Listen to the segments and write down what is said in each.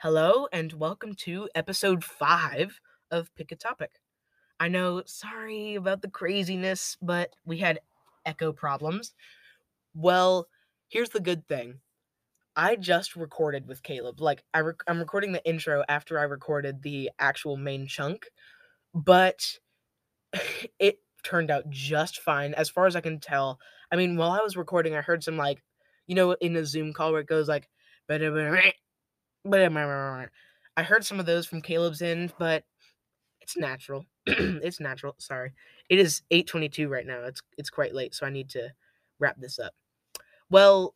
Hello and welcome to episode five of Pick a Topic. I know, sorry about the craziness, but we had echo problems. Well, here's the good thing. I just recorded with Caleb. Like I I'm recording the intro after I recorded the actual main chunk, but it turned out just fine as far as I can tell. I mean, while I was recording, I heard some like, you know, in a Zoom call where it goes like, I heard some of those from Caleb's end, but it's natural. it's natural. Sorry. It is 8:22 right now. It's it's quite late, so I need to wrap this up. Well,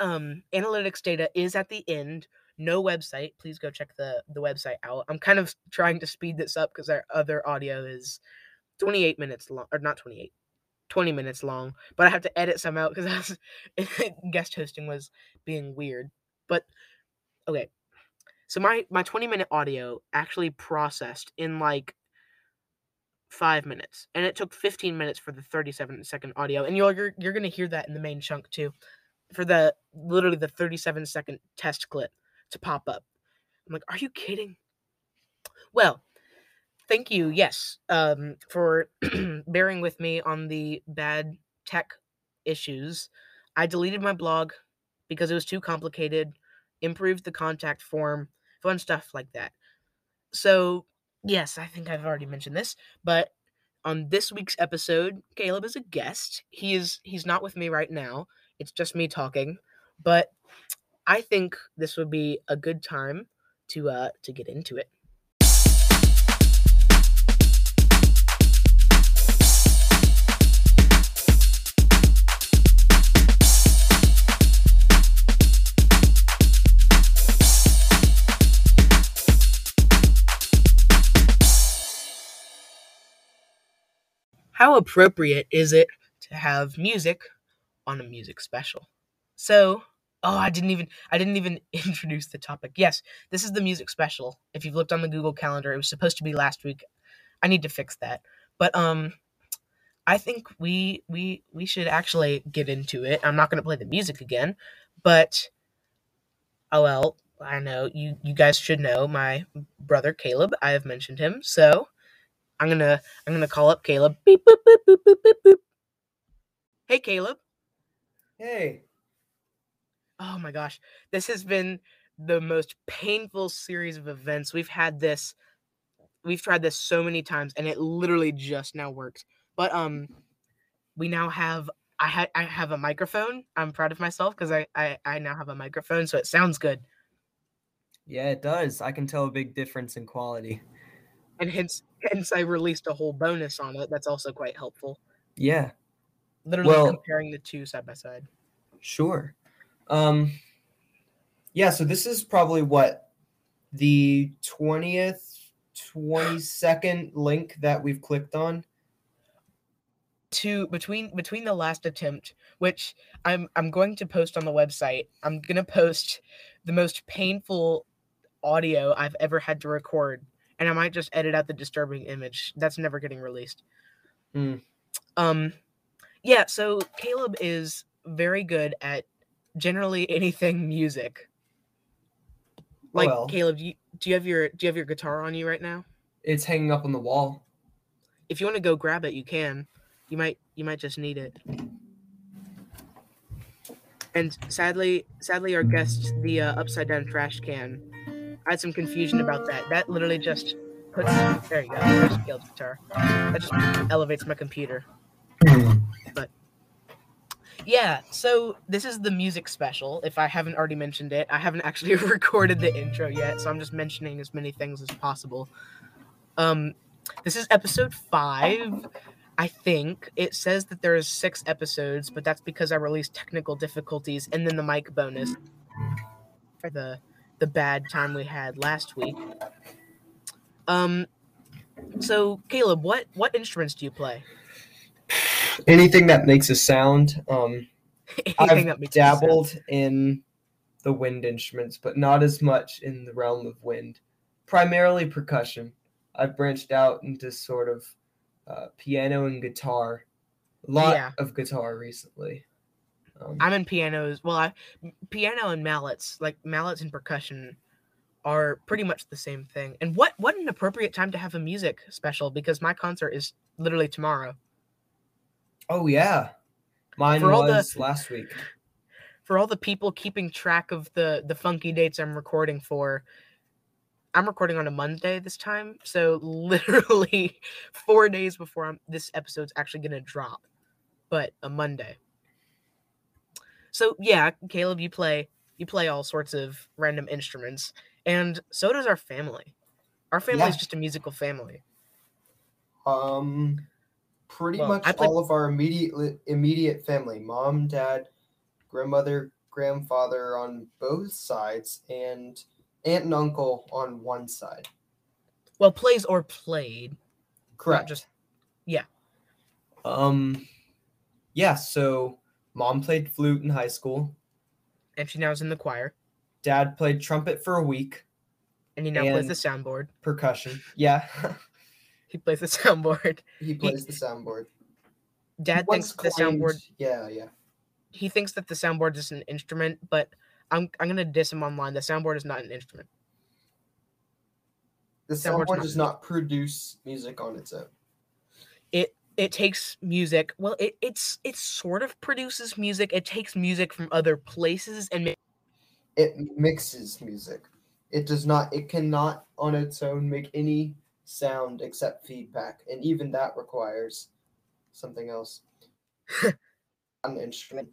um analytics data is at the end. No website. Please go check the the website out. I'm kind of trying to speed this up because our other audio is 28 minutes long or not 28 20 minutes long but i have to edit some out because guest hosting was being weird but okay so my my 20 minute audio actually processed in like five minutes and it took 15 minutes for the 37 second audio and you're you're, you're gonna hear that in the main chunk too for the literally the 37 second test clip to pop up. I'm like are you kidding? Well thank you yes um for bearing with me on the bad tech issues. I deleted my blog because it was too complicated improved the contact form fun stuff like that. So yes i think i've already mentioned this but on this week's episode caleb is a guest. He is he's not with me right now. It's just me talking but i think this would be a good time to uh to get into it how appropriate is it to have music on a music special? So, oh, I didn't even I didn't even introduce the topic. Yes, this is the music special. If you've looked on the Google Calendar, it was supposed to be last week. I need to fix that. But um I think we we we should actually get into it. I'm not going to play the music again, but oh well, I know you you guys should know my brother Caleb. I have mentioned him. So, I'm gonna I'm gonna call up Caleb. Beep boop boop boop boop boop boop. Hey Caleb. Hey. Oh my gosh. This has been the most painful series of events. We've had this we've tried this so many times and it literally just now works. But um we now have I had I have a microphone. I'm proud of myself because I, I I now have a microphone so it sounds good. Yeah, it does. I can tell a big difference in quality. And hence hence I released a whole bonus on it. That's also quite helpful. Yeah. Literally Well- comparing the two side by side. Sure. Um Yeah, so this is probably what the 20th 22nd link that we've clicked on. to between between the last attempt which i'm i'm going to post on the website i'm going to post the most painful audio i've ever had to record and i might just edit out the disturbing image that's never getting released Hmm. um yeah so caleb is very good at generally anything music like Well. caleb do you, do you have your do you have your guitar on you right now It's hanging up on the wall. if you want to go grab it you can you might you might just need it and sadly sadly our guest the uh, upside down trash can i had some confusion about that. That literally just puts there you go Caleb's guitar. That just elevates my computer. But yeah so this is the music special if i haven't already mentioned it. I haven't actually recorded the intro yet so i'm just mentioning as many things as possible. Um this is episode five i think. It says that there is six episodes but that's because i released technical difficulties and then the mic bonus for the the bad time we had last week um so caleb what what instruments do you play Anything that makes a sound. Um Anything that I've makes a sound. dabbled in the wind instruments, but not as much in the realm of wind. Primarily percussion. I've branched out into sort of uh, piano and guitar. A lot Yeah. of guitar recently. Um, I'm in pianos. Well, I piano and mallets, like mallets and percussion, are pretty much the same thing. And what what an appropriate time to have a music special because my concert is literally tomorrow. Oh yeah, mine For all the- was last week. For all the people keeping track of the the funky dates I'm recording for, I'm recording on a Monday this time, so literally four days before I'm, this episode's actually gonna drop, but a Monday. So yeah, Caleb, you play you play all sorts of random instruments, and so does our family. Our family is just a musical family. Um, pretty Well, much I played- all of our immediate immediate family, mom, dad, grandmother, grandfather on both sides, and aunt and uncle on one side. Well, plays or played. Correct. just- yeah. Um, yeah. So mom played flute in high school. and she now is in the choir, Dad played trumpet for a week. and he now plays the soundboard. Percussion. Yeah. He plays the soundboard. he plays the soundboard. Dad thinks the soundboard. Yeah, yeah. He thinks that the soundboard is an instrument, but I'm I'm gonna diss him online. The soundboard is not an instrument. The soundboard not does not produce music on its own. It takes music. Well, it it's it sort of produces music. It takes music from other places and ma- It mixes music. It does not. It cannot on its own make any sound except feedback, and even that requires something else. An instrument.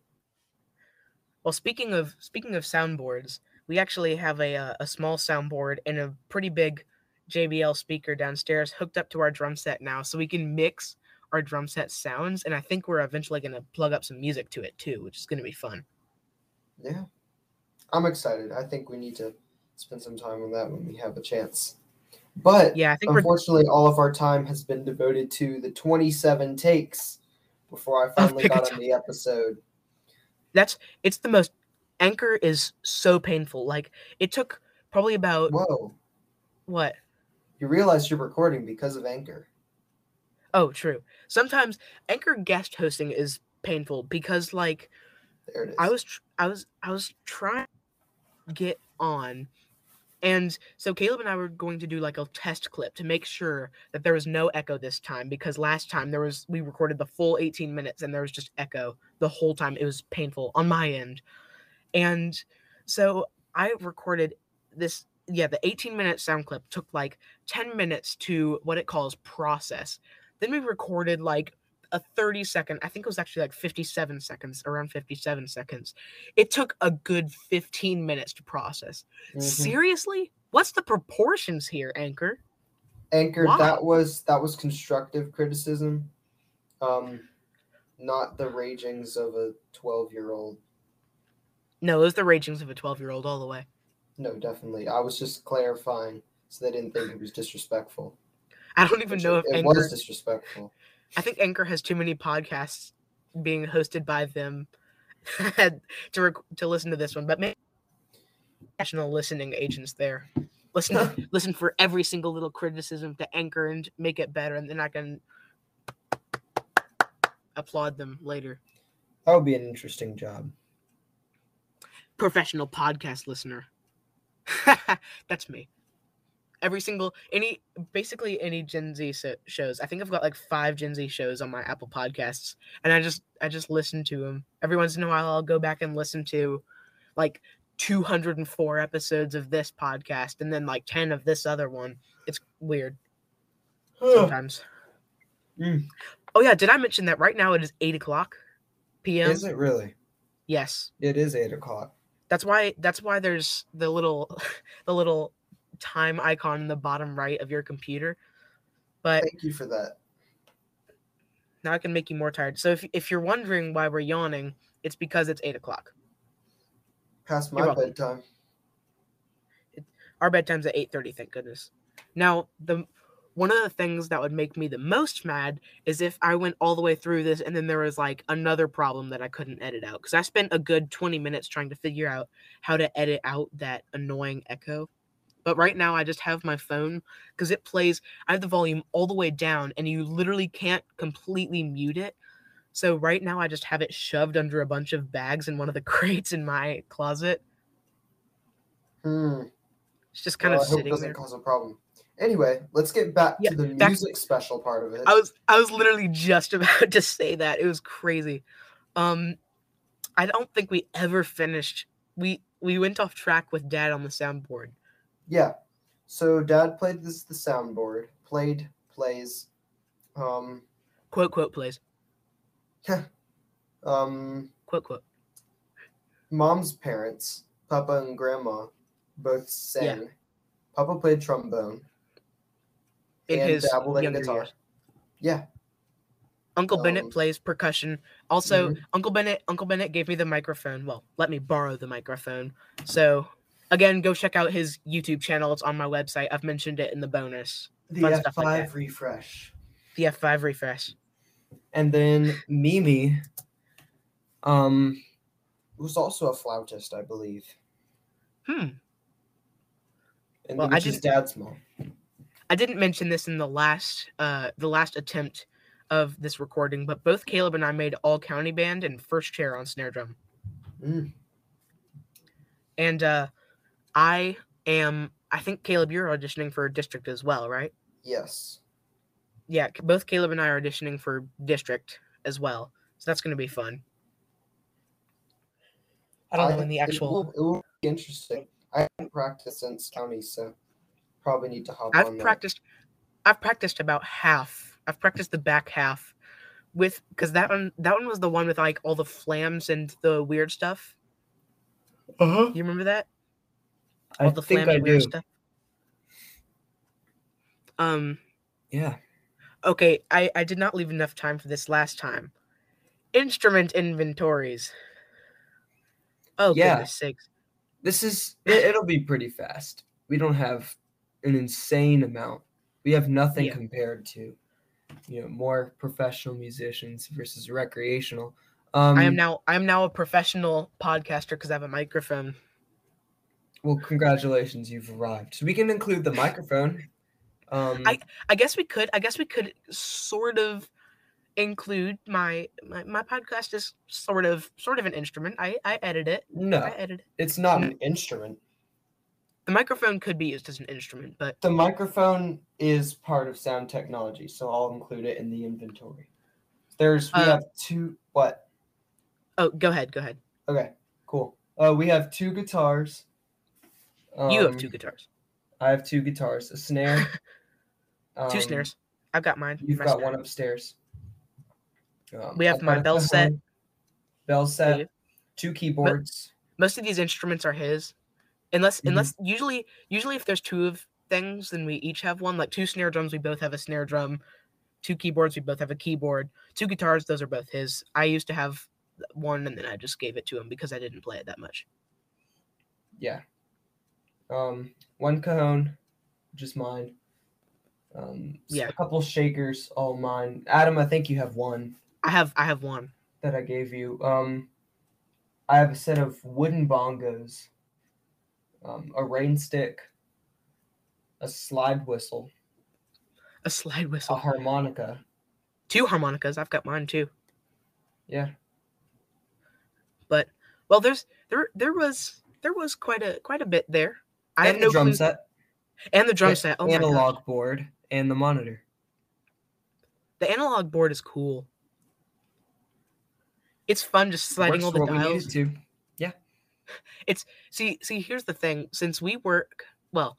Well, speaking of speaking of soundboards, we actually have a uh, a small soundboard and a pretty big JBL speaker downstairs hooked up to our drum set now, so we can mix our drum set sounds. And I think we're eventually gonna plug up some music to it too, which is gonna be fun. Yeah, I'm excited. I think we need to spend some time on that when we have a chance. But Yeah, I think unfortunately, all of our time has been devoted to the 27 takes before I finally got on the episode. that's it's the most. Anchor is so painful. Like it took probably about Whoa! what You realize you're recording because of Anchor. Oh, true. Sometimes Anchor guest hosting is painful because like There it is. I was tr- I was I was trying to get on and so Caleb and I were going to do like a test clip to make sure that there was no echo this time because last time there was we recorded the full 18 minutes and there was just echo the whole time. It was painful on my end. And so I recorded this yeah, the 18 minute sound clip took like 10 minutes to what it calls process. Then we recorded like a 30 second, I think it was actually like 57 seconds, around 57 seconds. It took a good 15 minutes to process. Mhm. Seriously? What's the proportions here, Anchor? Anchor, Why? that was that was constructive criticism, um, not the ragings of a 12 year old. No, it was the ragings of a 12 year old all the way. No, definitely. I was just clarifying so they didn't think it was disrespectful. I don't even know if it Anchor. was disrespectful. I think Anchor has too many podcasts being hosted by them to rec- to listen to this one, but maybe national listening agents there. Listen, listen for every single little criticism to Anchor and make it better, and then I can applaud them later. That would be an interesting job. Professional podcast listener. That's me. Every single any basically any Gen Z so- shows. I think I've got like five Gen Z shows on my Apple Podcasts, and I just I just listen to them every once in a while. I'll go back and listen to like 204 episodes of this podcast, and then like 10 of this other one. It's weird sometimes. Mm. Oh yeah, did I mention that right now it is eight o'clock p.m. Is it really? Yes, It is eight o'clock. that's why that's why there's the little the little time icon in the bottom right of your computer. But Thank you for that. now I can make you more tired. So if if you're wondering why we're yawning, it's because it's eight o'clock. Past my bedtime. Our bedtime's at eight thirty. Thank goodness. Now the one of the things that would make me the most mad is if I went all the way through this and then there was like another problem that I couldn't edit out because I spent a good 20 minutes trying to figure out how to edit out that annoying echo. But right now I just have my phone because it plays, I have the volume all the way down and you literally can't completely mute it. So right now I just have it shoved under a bunch of bags in one of the crates in my closet. Hmm. It's just kind Well, of I hope it sitting doesn't there. cause a problem. Anyway, let's get back Yeah, to the back- music special part of it. I was I was literally just about to say that. It was crazy. Um I don't think we ever finished. We we went off track with dad on the soundboard. Yeah. So dad played this the soundboard. Played plays. Um Quote quote plays. um Quote quote. mom's parents, Papa and Grandma, both sang. Papa played trombone In and his dabbled in guitar. years. Yeah. Uncle Bennett Um, plays percussion. Also, Mhm. Uncle Bennett Uncle Bennett gave me the microphone. Well, let me borrow the microphone. So again, go check out his YouTube channel. It's on my website. I've mentioned it in the bonus. The Fun F5 like refresh. The F5 refresh. And then Mimi um was also a flautist, I believe. Hmm. And Well, I just dad's mom. I didn't mention this in the last uh the last attempt of this recording, but both Caleb and I made all county band and first chair on snare drum. Mm. And uh I am I think Caleb you're auditioning for a district as well, right? Yes. Yeah, both Caleb and I are auditioning for district as well. So that's going to be fun. I don't know when the it actual will, it will be interesting. I haven't practiced since county, so probably need to hop on I've that. practiced I've practiced about half. I've practiced the back half with cuz that one that one was the one with like all the flams and the weird stuff. Uh-huh. You remember that? I the think I do. stuff. Um Yeah. okay, I I did not leave enough time for this last time. Instrument inventories. Oh Yeah. goodness sakes. This is it, it'll be pretty fast. We don't have an insane amount. We have nothing Yeah. compared to you know more professional musicians versus recreational. Um I am now I am now a professional podcaster because I have a microphone. Well congratulations, you've arrived. So we can include the microphone. Um I guess we could I guess we could sort of include my my, my podcast is sort of sort of an instrument. I I edit it. I no, edit it. it's not an instrument. The microphone could be used as an instrument, but The microphone is part of sound technology, so I'll include it in the inventory. There's we Uh, have two what? oh, go ahead, go ahead. Okay, cool. Uh we have two guitars. You have Um, two guitars, I have two guitars, a snare. two um, snares. I've got mine. You've got snare. one upstairs. Um, We have I've my bell set. Bell set. you. Two keyboards. Most of these instruments are his, unless Mhm. unless usually usually if there's two of things, then we each have one. Like two snare drums, we both have a snare drum. Two keyboards, we both have a keyboard. Two guitars, those are both his. I used to have one, and then I just gave it to him because I didn't play it that much. Yeah. Um, one cajon, is mine. Um, Yeah. A couple shakers, all mine. Adam, I think you have one I have I have one. that I gave you. Um, I have a set of wooden bongos, um, a rain stick, a slide whistle, A slide whistle, a harmonica. Two harmonicas. I've got mine too. Yeah. But well, there's there there was there was quite a quite a bit there. I and have the no drum clue- set. and the drum the set. Oh analog board and the monitor. The analog board is cool. It's fun just sliding all the what we need dials. to. See, see, here's the thing. Since we work, well,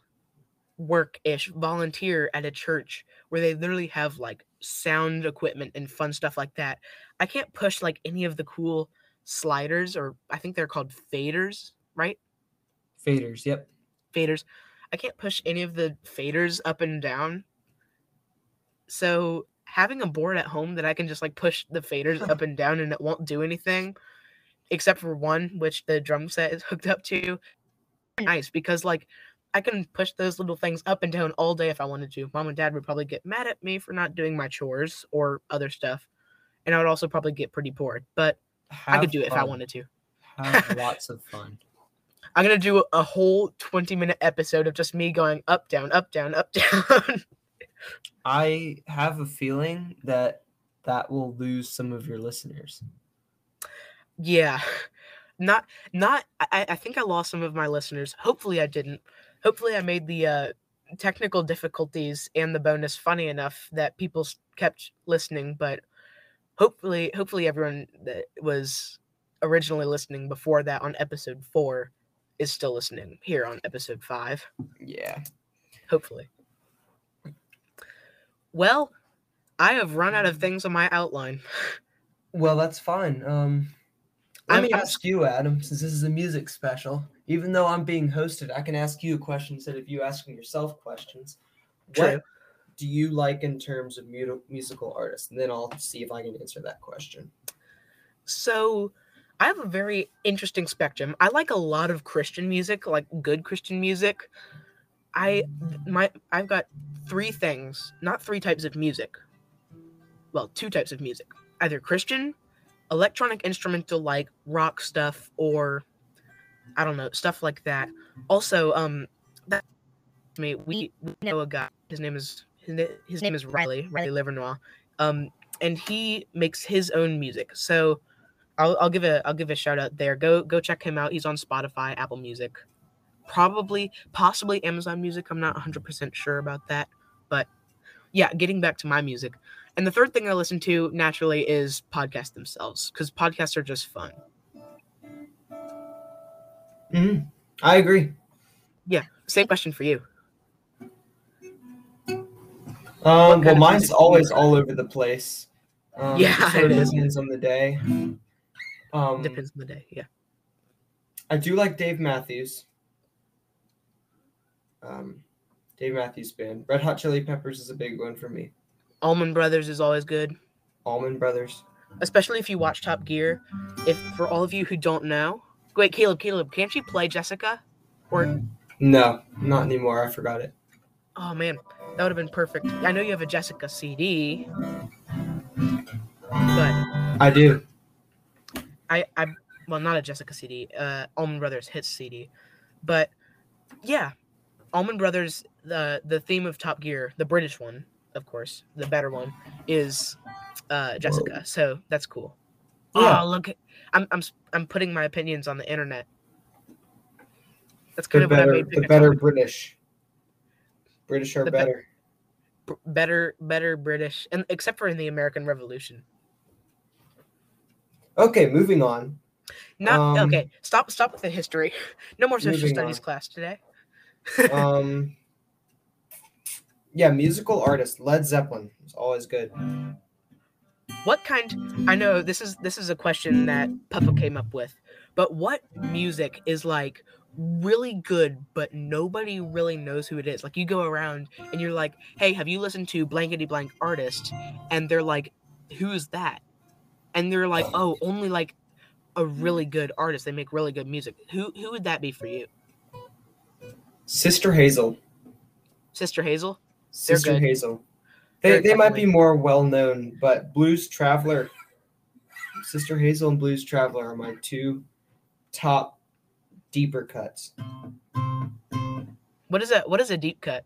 work-ish, volunteer at a church where they literally have like sound equipment and fun stuff like that, I can't push like any of the cool sliders or I think they're called faders, right? Faders. Yep. Faders. I can't push any of the faders up and down. So having a board at home that I can just like push the faders up and down and it won't do anything except for one which the drum set is hooked up to nice because like I can push those little things up and down all day if I wanted to. Mom and dad would probably get mad at me for not doing my chores or other stuff. And I would also probably get pretty bored, but I could do it if I wanted to. Have lots of fun. I'm gonna do a whole 20 minute episode of just me going up, down, up, down, up, down. I have a feeling that that will lose some of your listeners. yeah. Not not I, I think I lost some of my listeners. Hopefully I didn't. hopefully I made the uh, technical difficulties and the bonus funny enough that people kept listening. But hopefully, hopefully everyone that was originally listening before that on episode four is still listening here on episode five. Yeah. Hopefully. Well, I have run out of things on my outline. Well, that's fine. Um, let I'm- me ask you, Adam, since this is a music special. Even though I'm being hosted, I can ask you a question instead of you asking yourself questions. True. What do you like in terms of musical artists? And then I'll see if I can answer that question. So I have a very interesting spectrum. I like a lot of Christian music, like good Christian music. I my I've got three things, not three types of music. Well, two types of music. Either Christian, electronic instrumental like rock stuff or I don't know, stuff like that. Also, um that me we, we know a guy. His name is his, his name is Riley, Riley Livernois. Um and he makes his own music. So I'll, I'll give a I'll give a shout out there. Go go check him out. He's on Spotify, Apple Music, probably possibly Amazon Music. I'm not 100% sure about that, but yeah, getting back to my music. And the third thing I listen to naturally is podcasts themselves cuz podcasts are just fun. hmm I agree. Yeah, same question for you. Um, well, mine's music do you always all over the place. Um, Yeah, it. Depends on the day. Um, Depends on the day. Yeah. I do like Dave Matthews. Um, Dave Matthews Band. Red Hot Chili Peppers is a big one for me. Allman Brothers is always good, Allman Brothers. especially if you watch Top Gear. If for all of you who don't know, wait, Caleb, Caleb, can't you play Jessica? Or No, not anymore. I forgot it. Oh man, that would have been perfect. I know you have a Jessica CD, but I do. I, I, well, not a Jessica CD, uh, Allman Brothers hits CD, but yeah, Allman Brothers. The the theme of Top Gear, the British one, of course, the better one, is uh, Jessica. So that's cool. Yeah. Oh look, I'm I'm I'm putting my opinions on the internet. That's kind The of what I better, made. the better Topic. British. British are The better. B- better better British, and except for in the American Revolution. Okay, moving on. Not Um, okay. Stop. Stop with the history. No more social studies on. class today. Um, yeah, musical artist Led Zeppelin is always good. What kind? I know this is this is a question that Papa came up with, but what music is like really good, but nobody really knows who it is? Like you go around and you're like, "Hey, have you listened to blankety blank artist?" And they're like, "Who's that?" And they're like, oh. "Oh, only like a really good artist. They make really good music. Who who would that be for you? Sister Hazel. Sister Hazel? They're Sister good. Hazel. They, They're they might be more well known, but Blues Traveler, Sister Hazel and Blues Traveler are my two top deeper cuts. What is a what is a deep cut?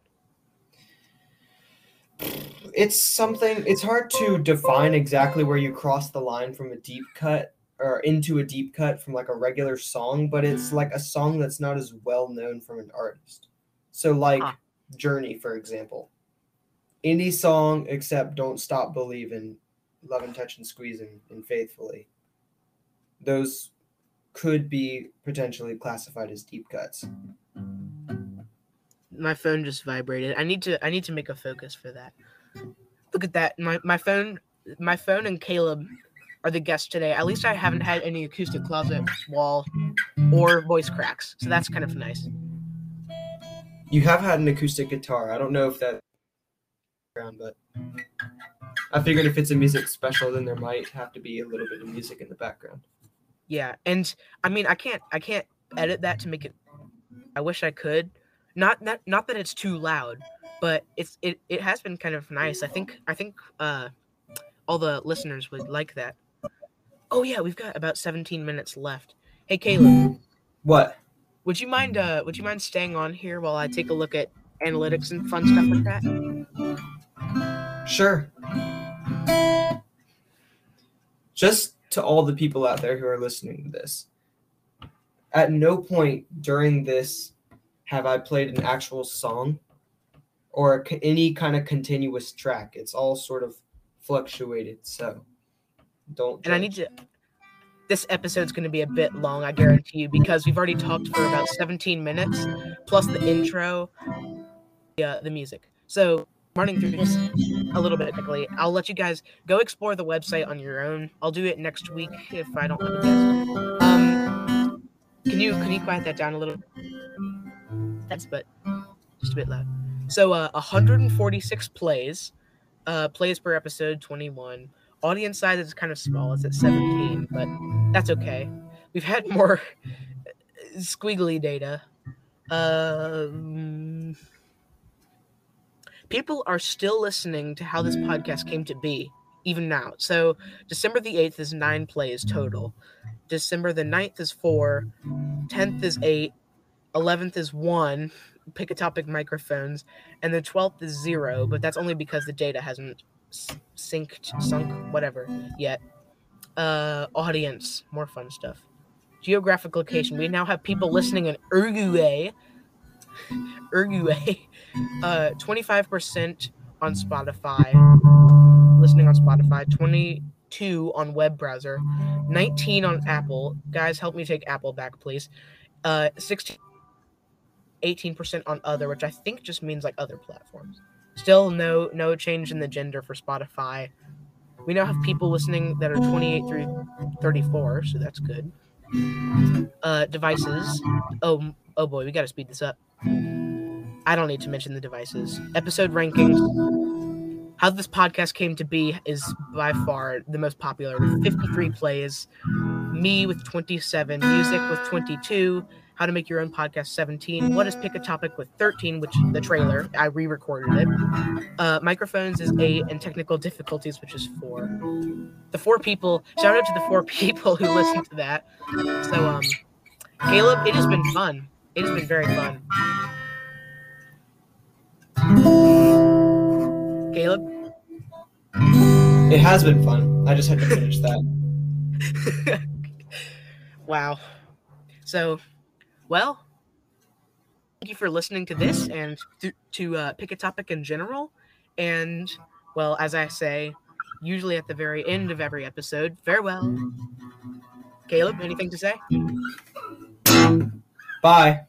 It's something, it's hard to define exactly where you cross the line from a deep cut or into a deep cut from like a regular song, but it's mm. like a song that's not as well known from an artist. So, like Huh. Journey, for example. Indie song, except Don't Stop Believing, Love and Touch and Squeezing, and Faithfully. Those could be potentially classified as deep cuts. My phone just vibrated. I need to I need to make a focus for that. Look at that. My my phone my phone and Caleb are the guests today. At least I haven't had any acoustic closet wall or voice cracks. So that's kind of nice. You have had an acoustic guitar. I don't know if that but I figured if it's a music special, then there might have to be a little bit of music in the background. Yeah. And I mean I can't I can't edit that to make it I wish I could. Not not not that it's too loud, but it's it, it has been kind of nice. I think I think uh all the listeners would like that. Oh yeah, we've got about 17 minutes left. Hey Caleb, What? would you mind uh would you mind staying on here while I take a look at analytics and fun stuff like that? Sure. Just to all the people out there who are listening to this, at no point during this have I played an actual song or any kind of continuous track. It's all sort of fluctuated. So don't. And I need to. This episode's going to be a bit long, I guarantee you, because we've already talked for about 17 minutes, plus the intro, yeah, the music. So running through this a little bit quickly. I'll let you guys go explore the website on your own. I'll do it next week if I don't have a guest. Um, can you can you quiet that down a little? That's but just a bit loud. So uh, 146 plays, uh, plays per episode 21. Audience size is kind of small. It's at 17, but that's okay. We've had more squiggly data. Um, people are still listening to how this podcast came to be, even now. So December the 8th is nine plays total. December the 9th is four. 10th is eight. 11th is one. Pick a topic microphones. And the 12th is zero, but that's only because the data hasn't s- synced, sunk, whatever, yet. Uh, audience, more fun stuff. Geographic location. We now have people listening in Uruguay. Uruguay. Uh, 25% on Spotify. Listening on Spotify. 22 on web browser. 19 on Apple. Guys, help me take Apple back, please. Uh, 16, 18% on other, which I think just means like other platforms. Still no no change in the gender for Spotify. We now have people listening that are 28 through 34, so that's good. Uh, devices. Oh oh boy, we got to speed this up. I don't need to mention the devices. Episode rankings. How this podcast came to be is by far the most popular with 53 plays. Me with 27, music with 22, how to make your own podcast 17, what is pick a topic with 13, which the trailer I re-recorded it. Uh, microphones is eight, and technical difficulties, which is four. The four people. Shout out to the four people who listened to that. So um, Caleb, it has been fun. It has been very fun. Caleb. It has been fun. I just had to finish that. wow. So, well, thank you for listening to this and to, to uh, pick a topic in general. And, well, as I say, usually at the very end of every episode, farewell. Caleb, anything to say? Bye.